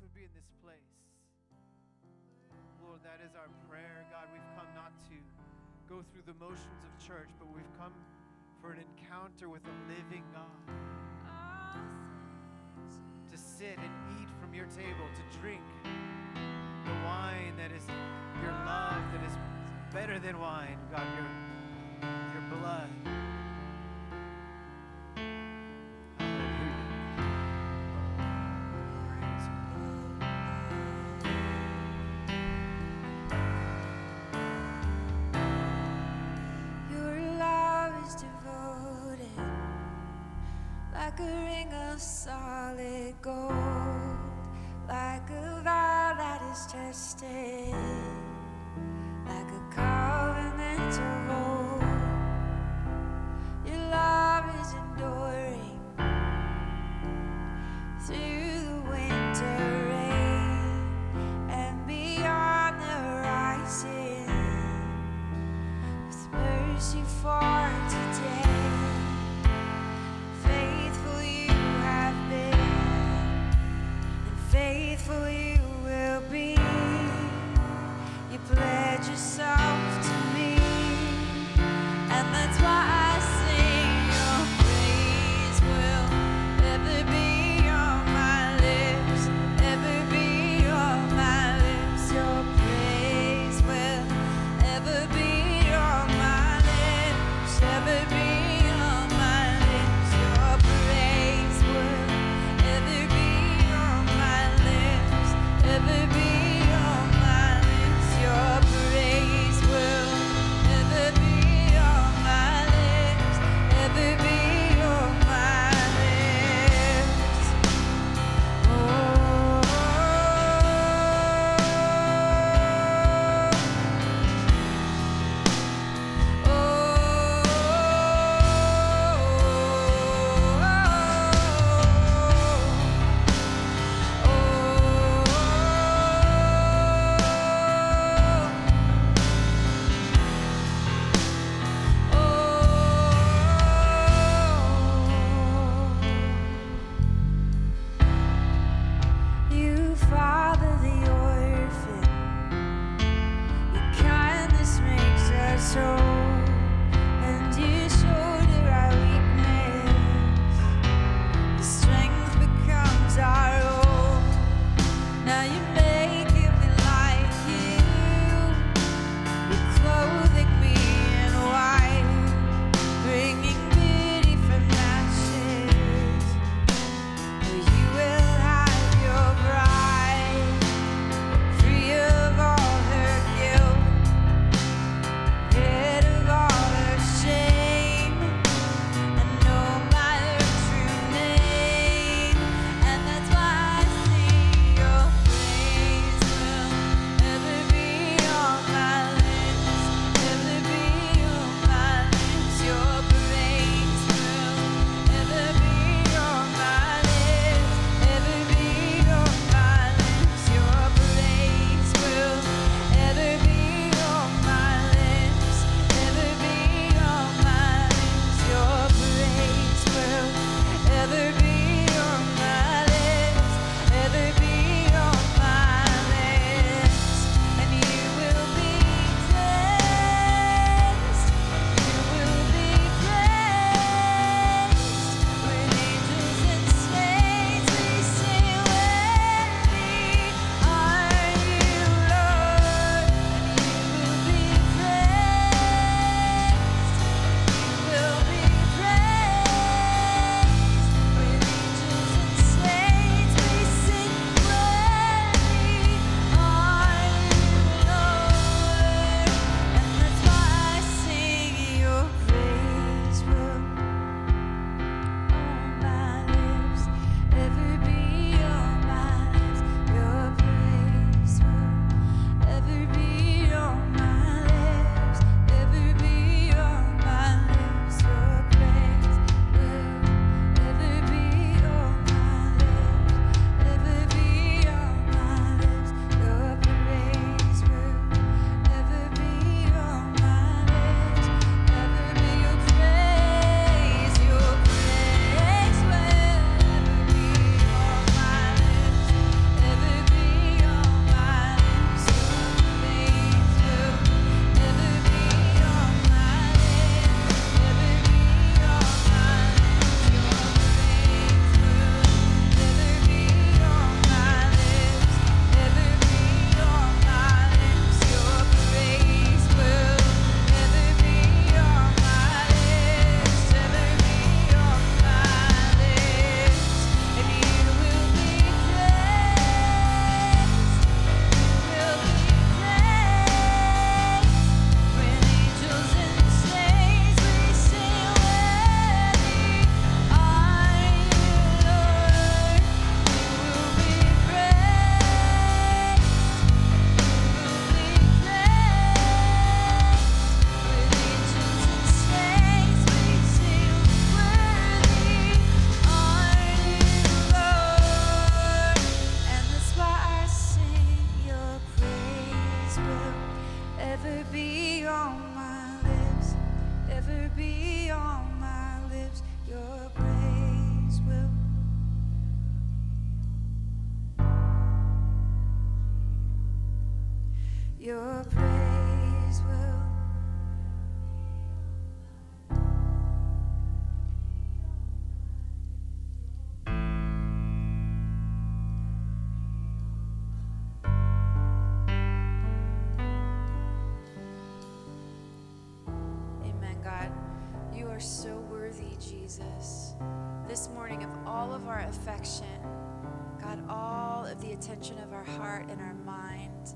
Would be in this place. Lord, that is our prayer. God, we've come not to go through the motions of church, but we've come for an encounter with a living God. To sit and eat from your table, to drink the wine that is your love, that is better than wine, God, your, your blood. Solid gold, like a vow that is tested, like a covenant of old.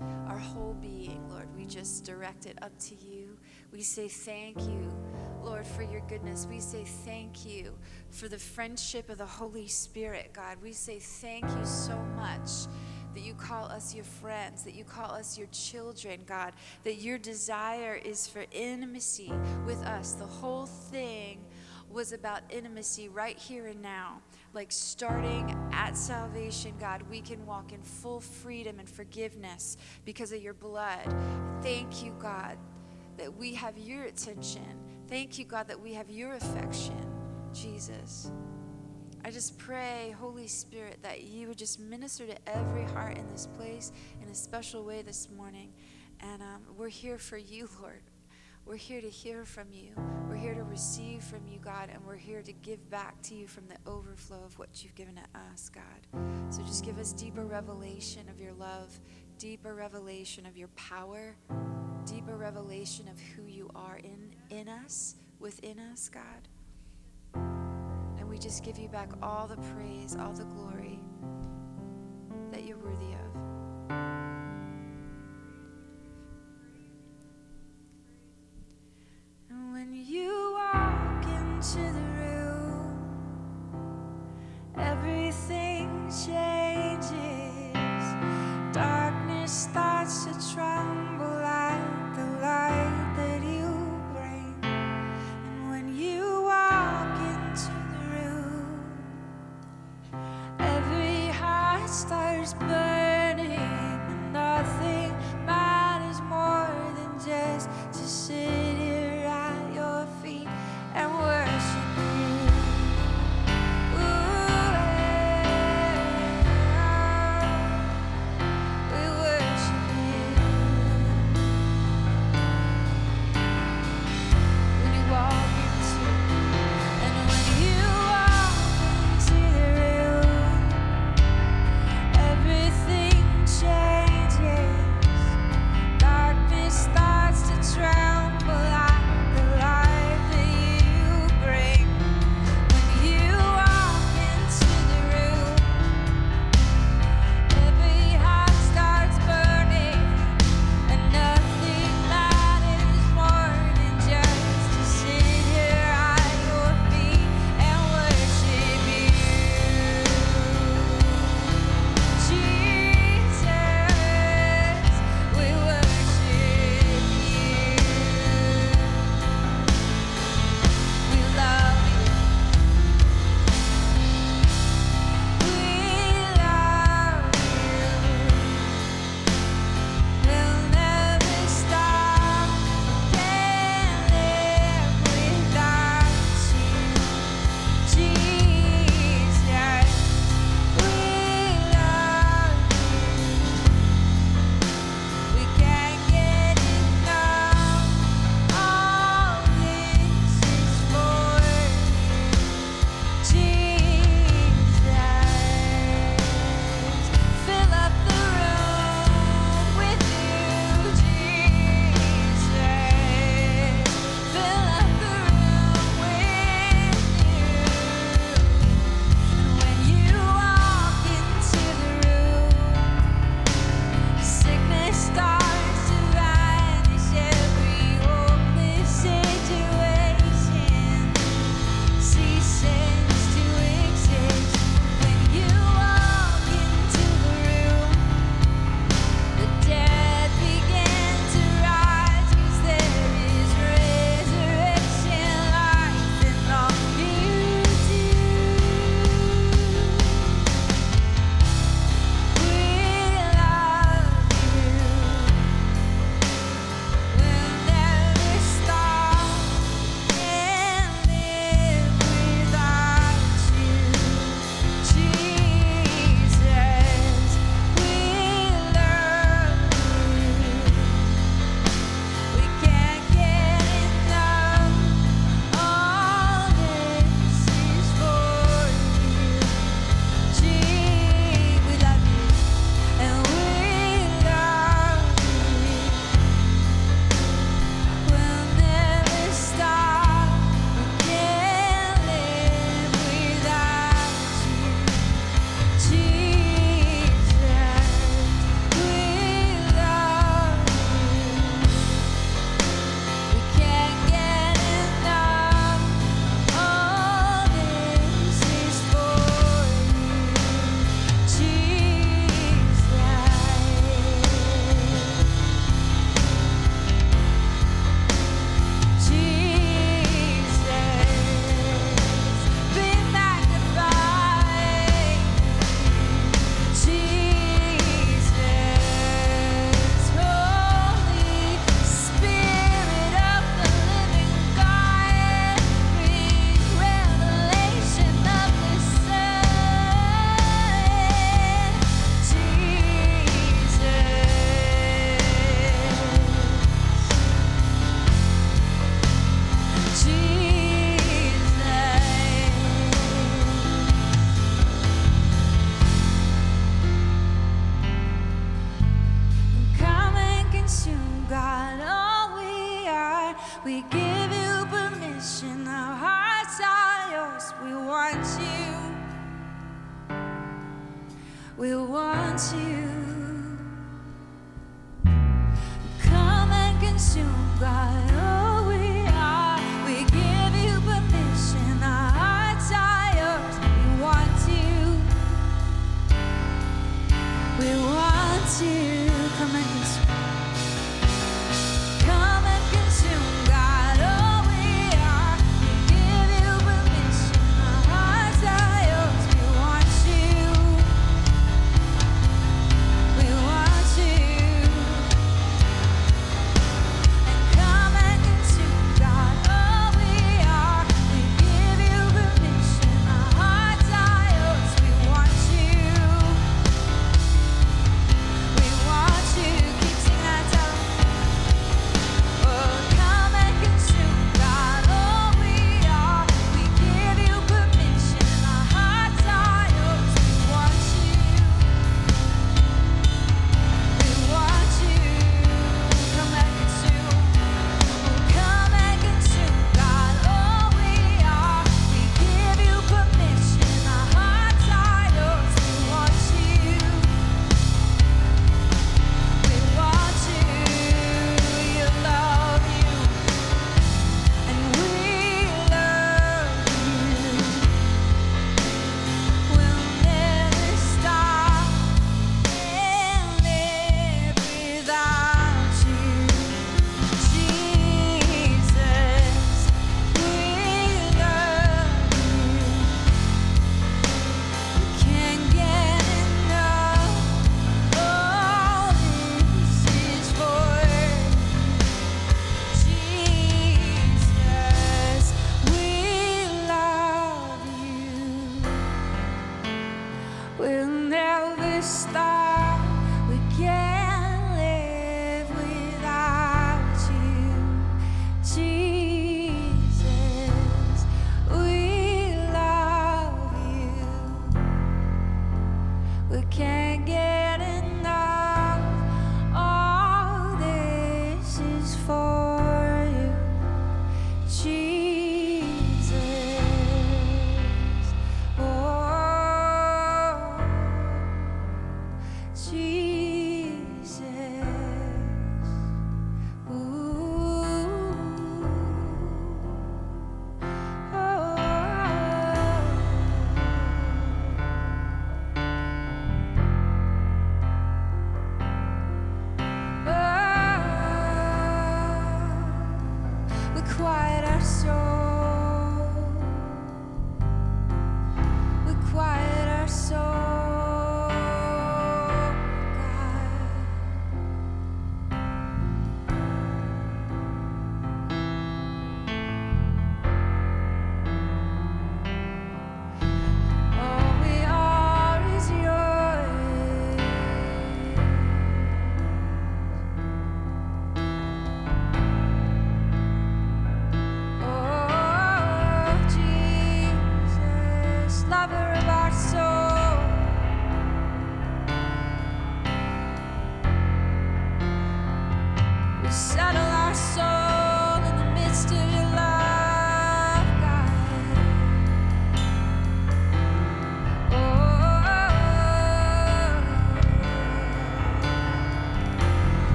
Mind, our whole being, Lord, we just direct it up to you. We say thank you, Lord, for your goodness. We say thank you for the friendship of the Holy Spirit, God. We say thank you so much that you call us your friends, that you call us your children, God, that your desire is for intimacy with us. The whole thing was about intimacy right here and now. Like starting at salvation, God, we can walk in full freedom and forgiveness because of your blood. Thank you, God, that we have your attention. Thank you, God, that we have your affection, Jesus. I just pray, Holy Spirit, that you would just minister to every heart in this place in a special way this morning. And um, we're here for you, Lord. We're here to hear from you. We're here to receive from you, God, and we're here to give back to you from the overflow of what you've given to us, God. So just give us deeper revelation of your love, deeper revelation of your power, deeper revelation of who you are in, in us, within us, God. And we just give you back all the praise, all the glory that you're worthy of. When you walk into the room,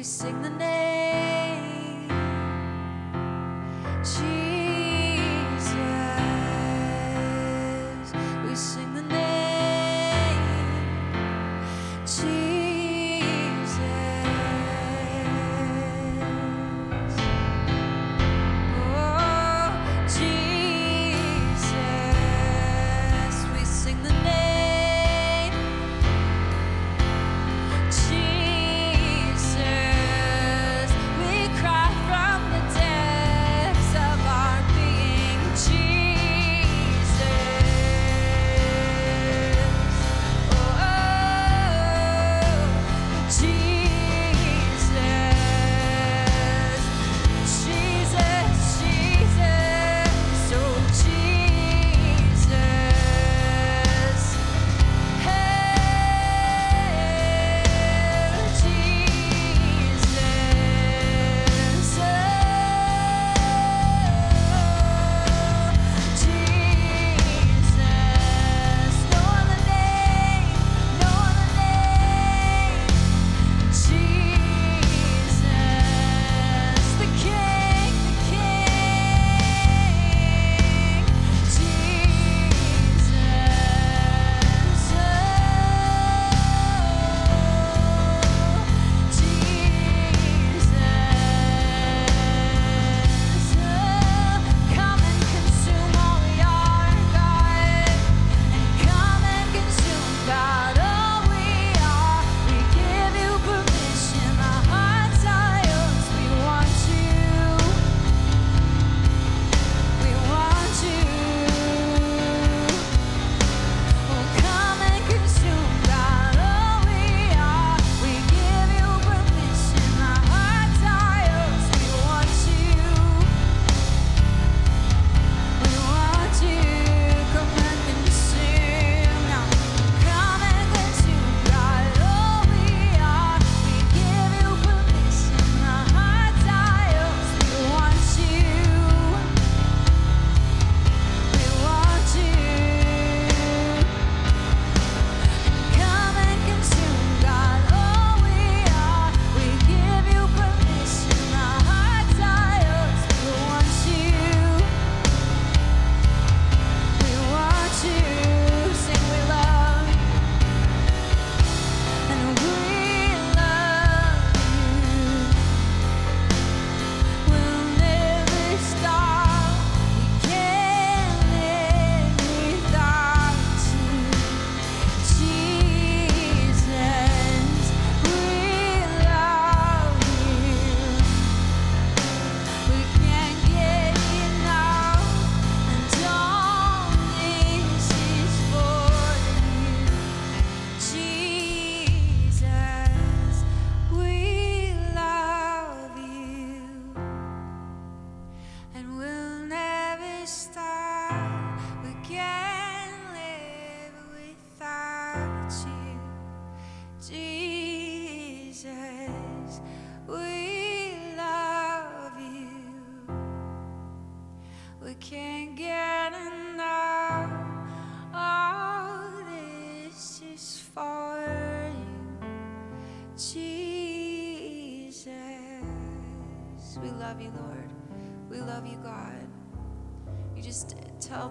we sing the name. Jesus.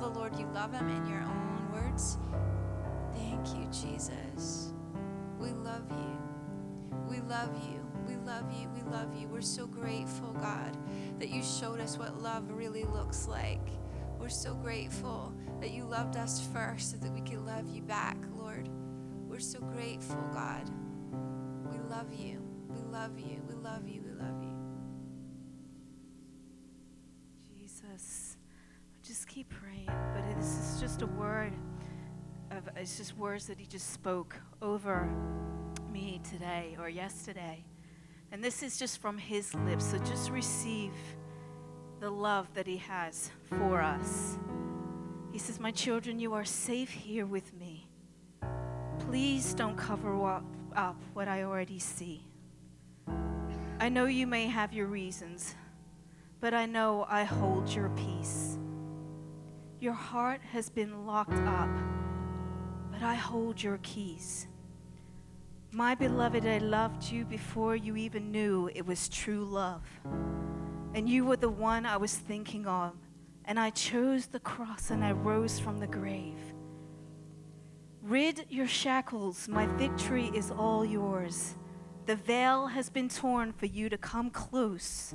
Lord you love him in your own words. Thank you, Jesus. We love you. We love you. We love you. We love you. We're so grateful, God, that you showed us what love really looks like. We're so grateful that you loved us first so that we could love you back, Lord. We're so grateful, God. We love you. We love you. We love you. Just a word of it's just words that he just spoke over me today or yesterday. And this is just from his lips. So just receive the love that he has for us. He says, My children, you are safe here with me. Please don't cover up, up what I already see. I know you may have your reasons, but I know I hold your peace. Your heart has been locked up, but I hold your keys. My beloved, I loved you before you even knew it was true love. And you were the one I was thinking of. And I chose the cross and I rose from the grave. Rid your shackles, my victory is all yours. The veil has been torn for you to come close.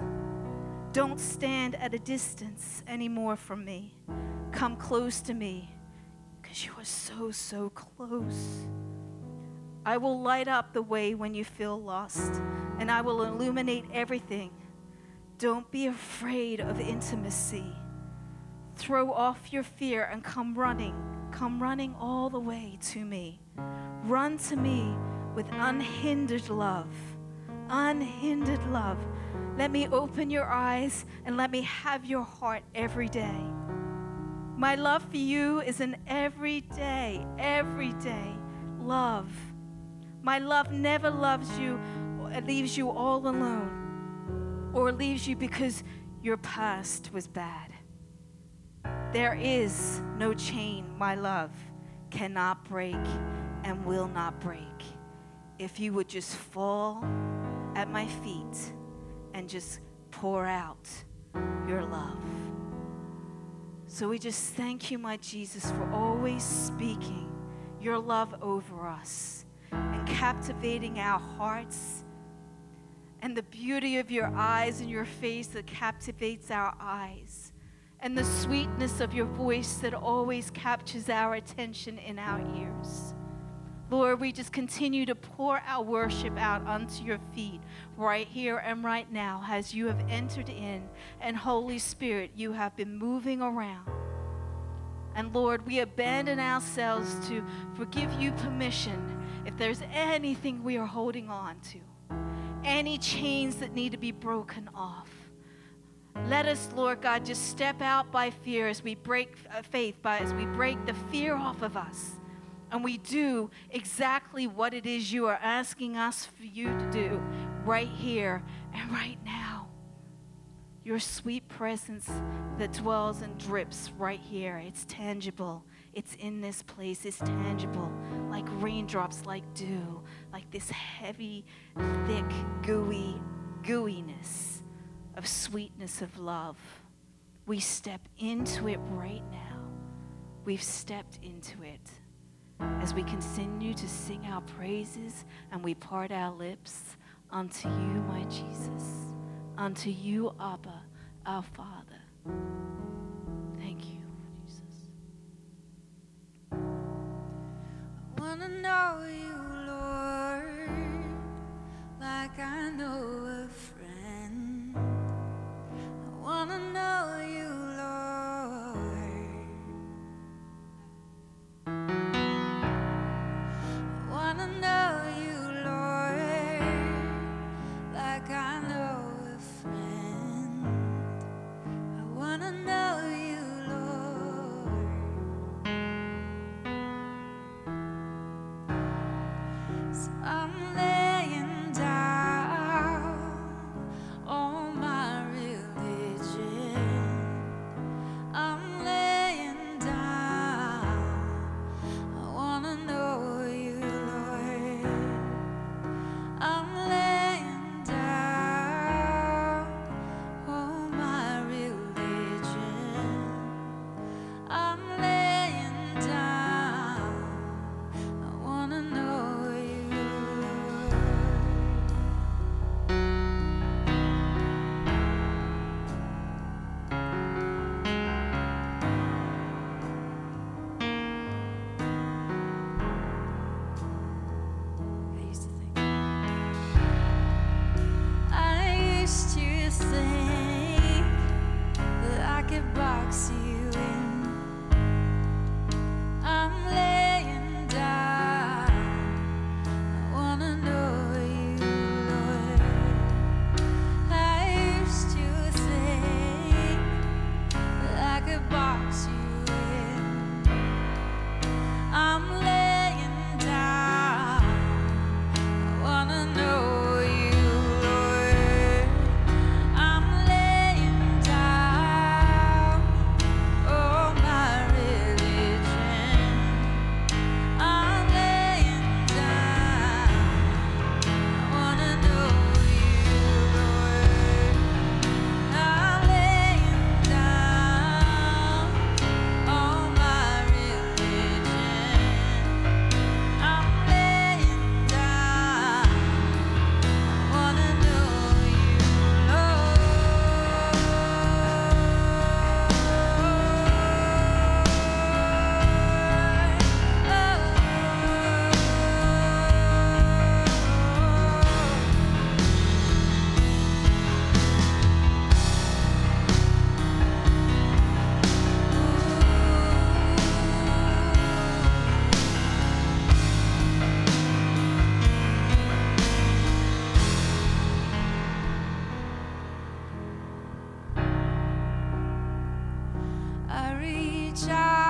Don't stand at a distance anymore from me. Come close to me, because you are so, so close. I will light up the way when you feel lost, and I will illuminate everything. Don't be afraid of intimacy. Throw off your fear and come running. Come running all the way to me. Run to me with unhindered love. Unhindered love. Let me open your eyes and let me have your heart every day. My love for you is an everyday, everyday love. My love never loves you, leaves you all alone, or leaves you because your past was bad. There is no chain my love cannot break and will not break. If you would just fall at my feet and just pour out your love. So we just thank you, my Jesus, for always speaking your love over us and captivating our hearts, and the beauty of your eyes and your face that captivates our eyes, and the sweetness of your voice that always captures our attention in our ears. Lord, we just continue to pour our worship out unto your feet right here and right now as you have entered in, and Holy Spirit, you have been moving around. And Lord, we abandon ourselves to forgive you permission if there's anything we are holding on to, any chains that need to be broken off. Let us, Lord God, just step out by fear as we break uh, faith, by as we break the fear off of us. And we do exactly what it is you are asking us for you to do right here and right now. Your sweet presence that dwells and drips right here. It's tangible. It's in this place. It's tangible, like raindrops, like dew, like this heavy, thick, gooey, gooiness of sweetness of love. We step into it right now. We've stepped into it. As we continue to sing our praises and we part our lips unto you, my Jesus, unto you, Abba, our Father. wanna know you, Lord, like I know a friend. child.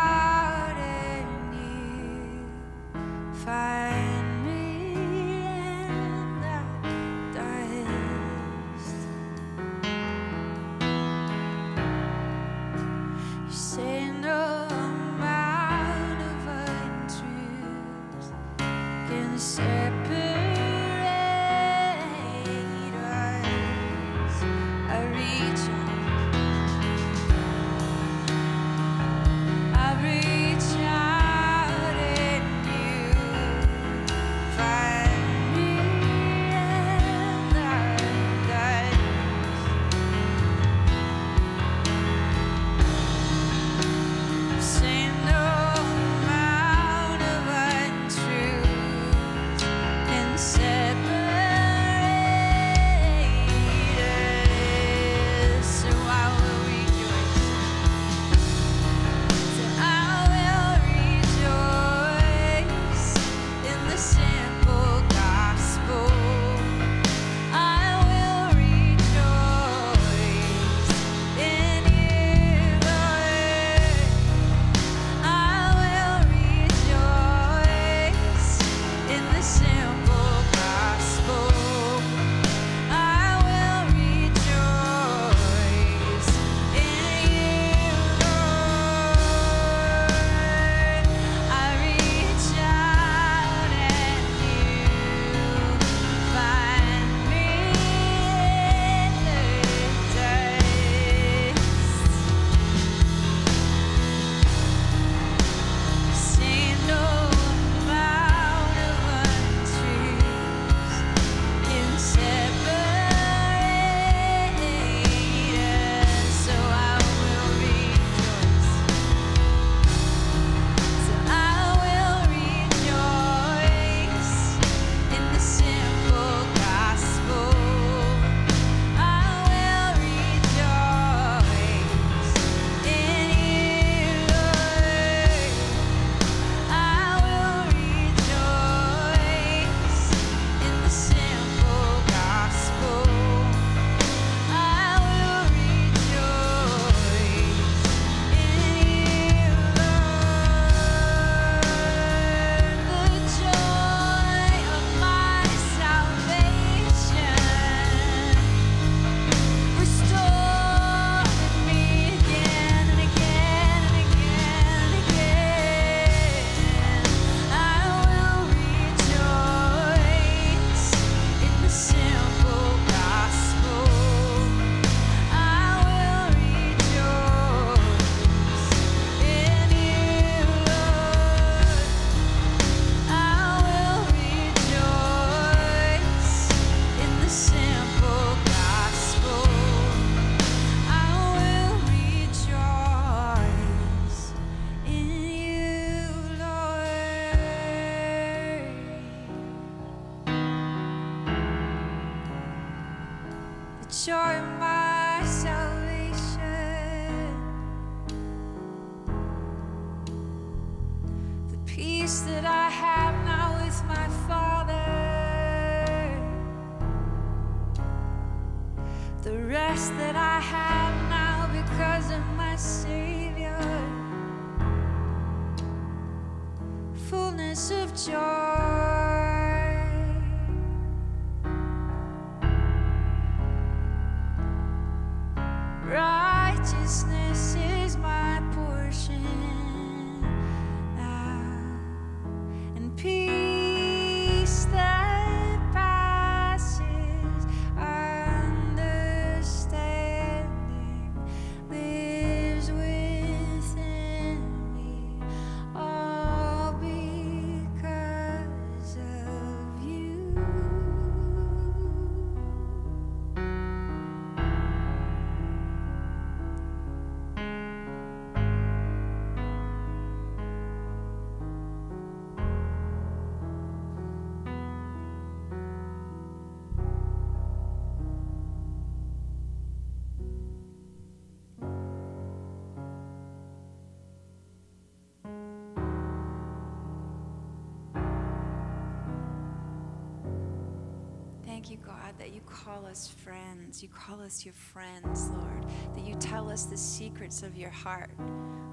Thank you, God, that you call us friends. You call us your friends, Lord. That you tell us the secrets of your heart.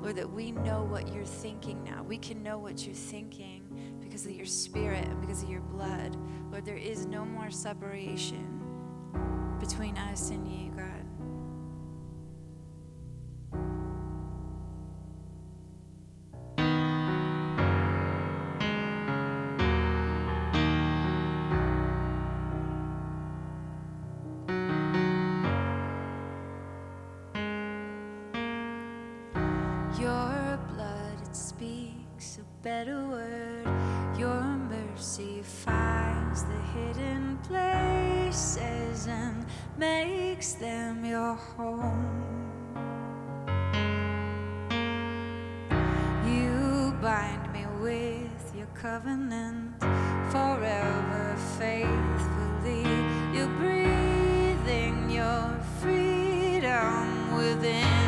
Lord, that we know what you're thinking now. We can know what you're thinking because of your spirit and because of your blood. Lord, there is no more separation between us and you, God. word. Your mercy finds the hidden places and makes them your home. You bind me with your covenant forever faithfully. You're breathing your freedom within.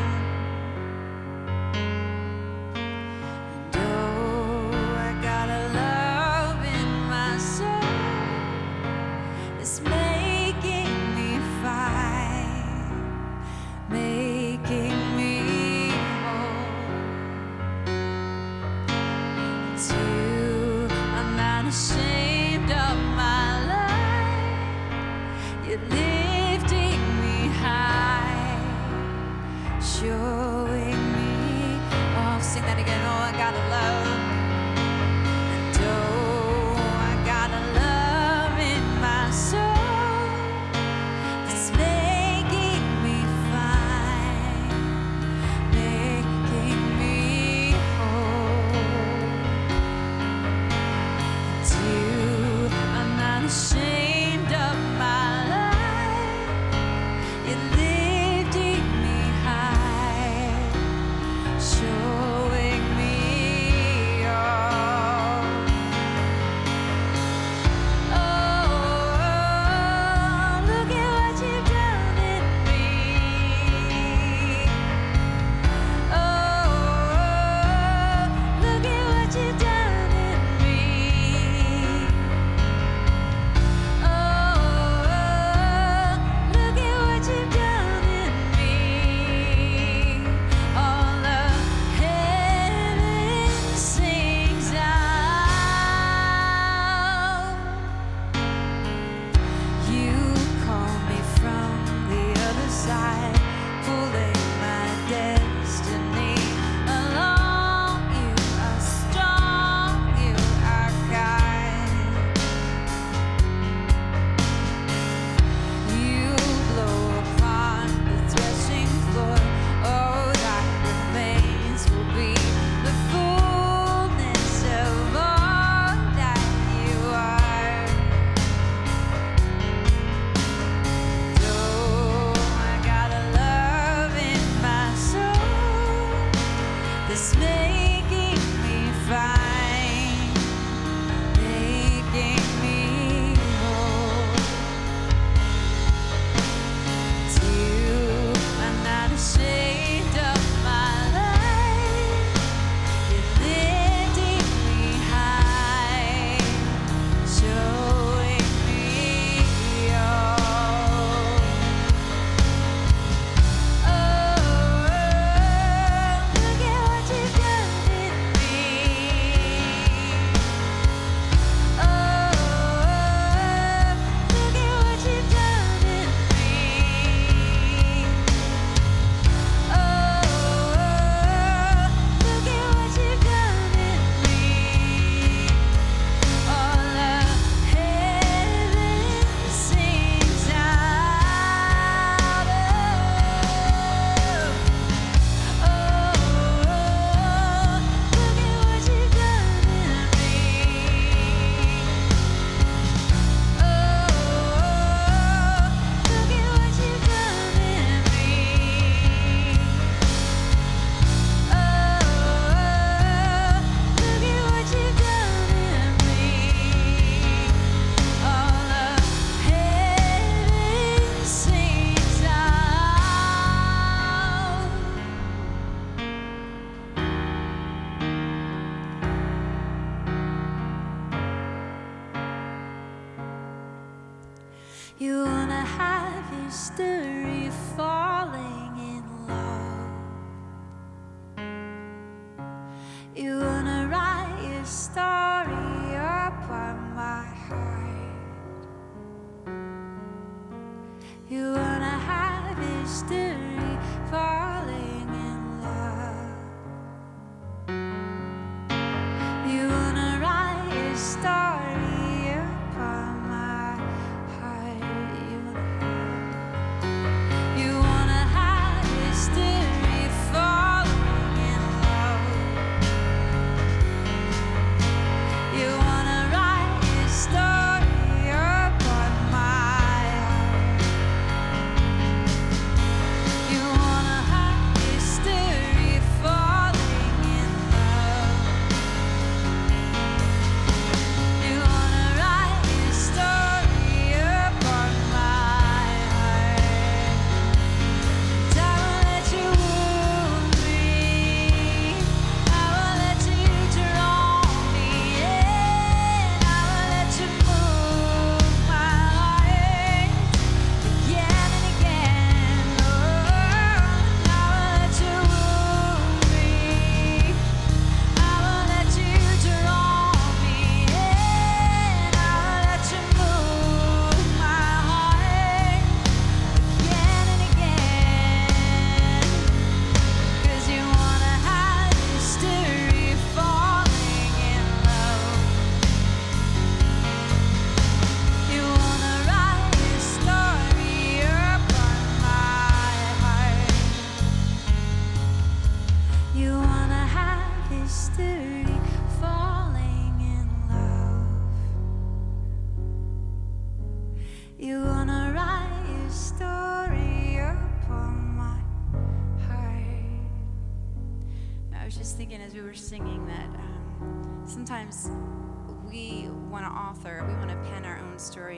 You wanna have history falling.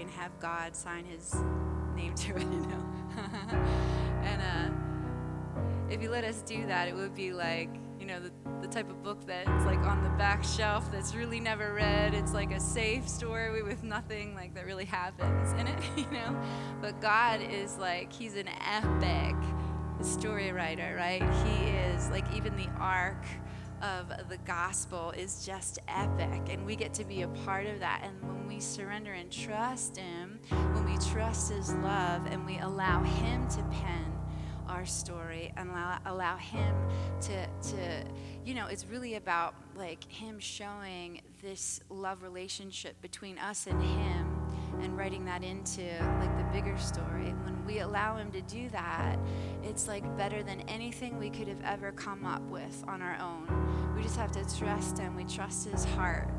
And have God sign His name to it, you know. and uh, if you let us do that, it would be like, you know, the, the type of book that's like on the back shelf that's really never read. It's like a safe story with nothing like that really happens in it, you know. But God is like, He's an epic story writer, right? He is like even the arc of the gospel is just epic, and we get to be a part of that. And when we surrender and trust Him, when we trust His love, and we allow Him to pen our story and allow, allow Him to, to, you know, it's really about like Him showing this love relationship between us and Him and writing that into like the bigger story. When we allow Him to do that, it's like better than anything we could have ever come up with on our own. We just have to trust Him, we trust His heart.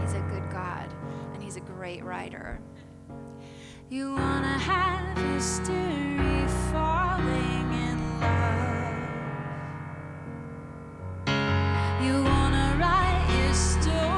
He's a good God and He's a great writer. You wanna have history falling in love. You wanna write your story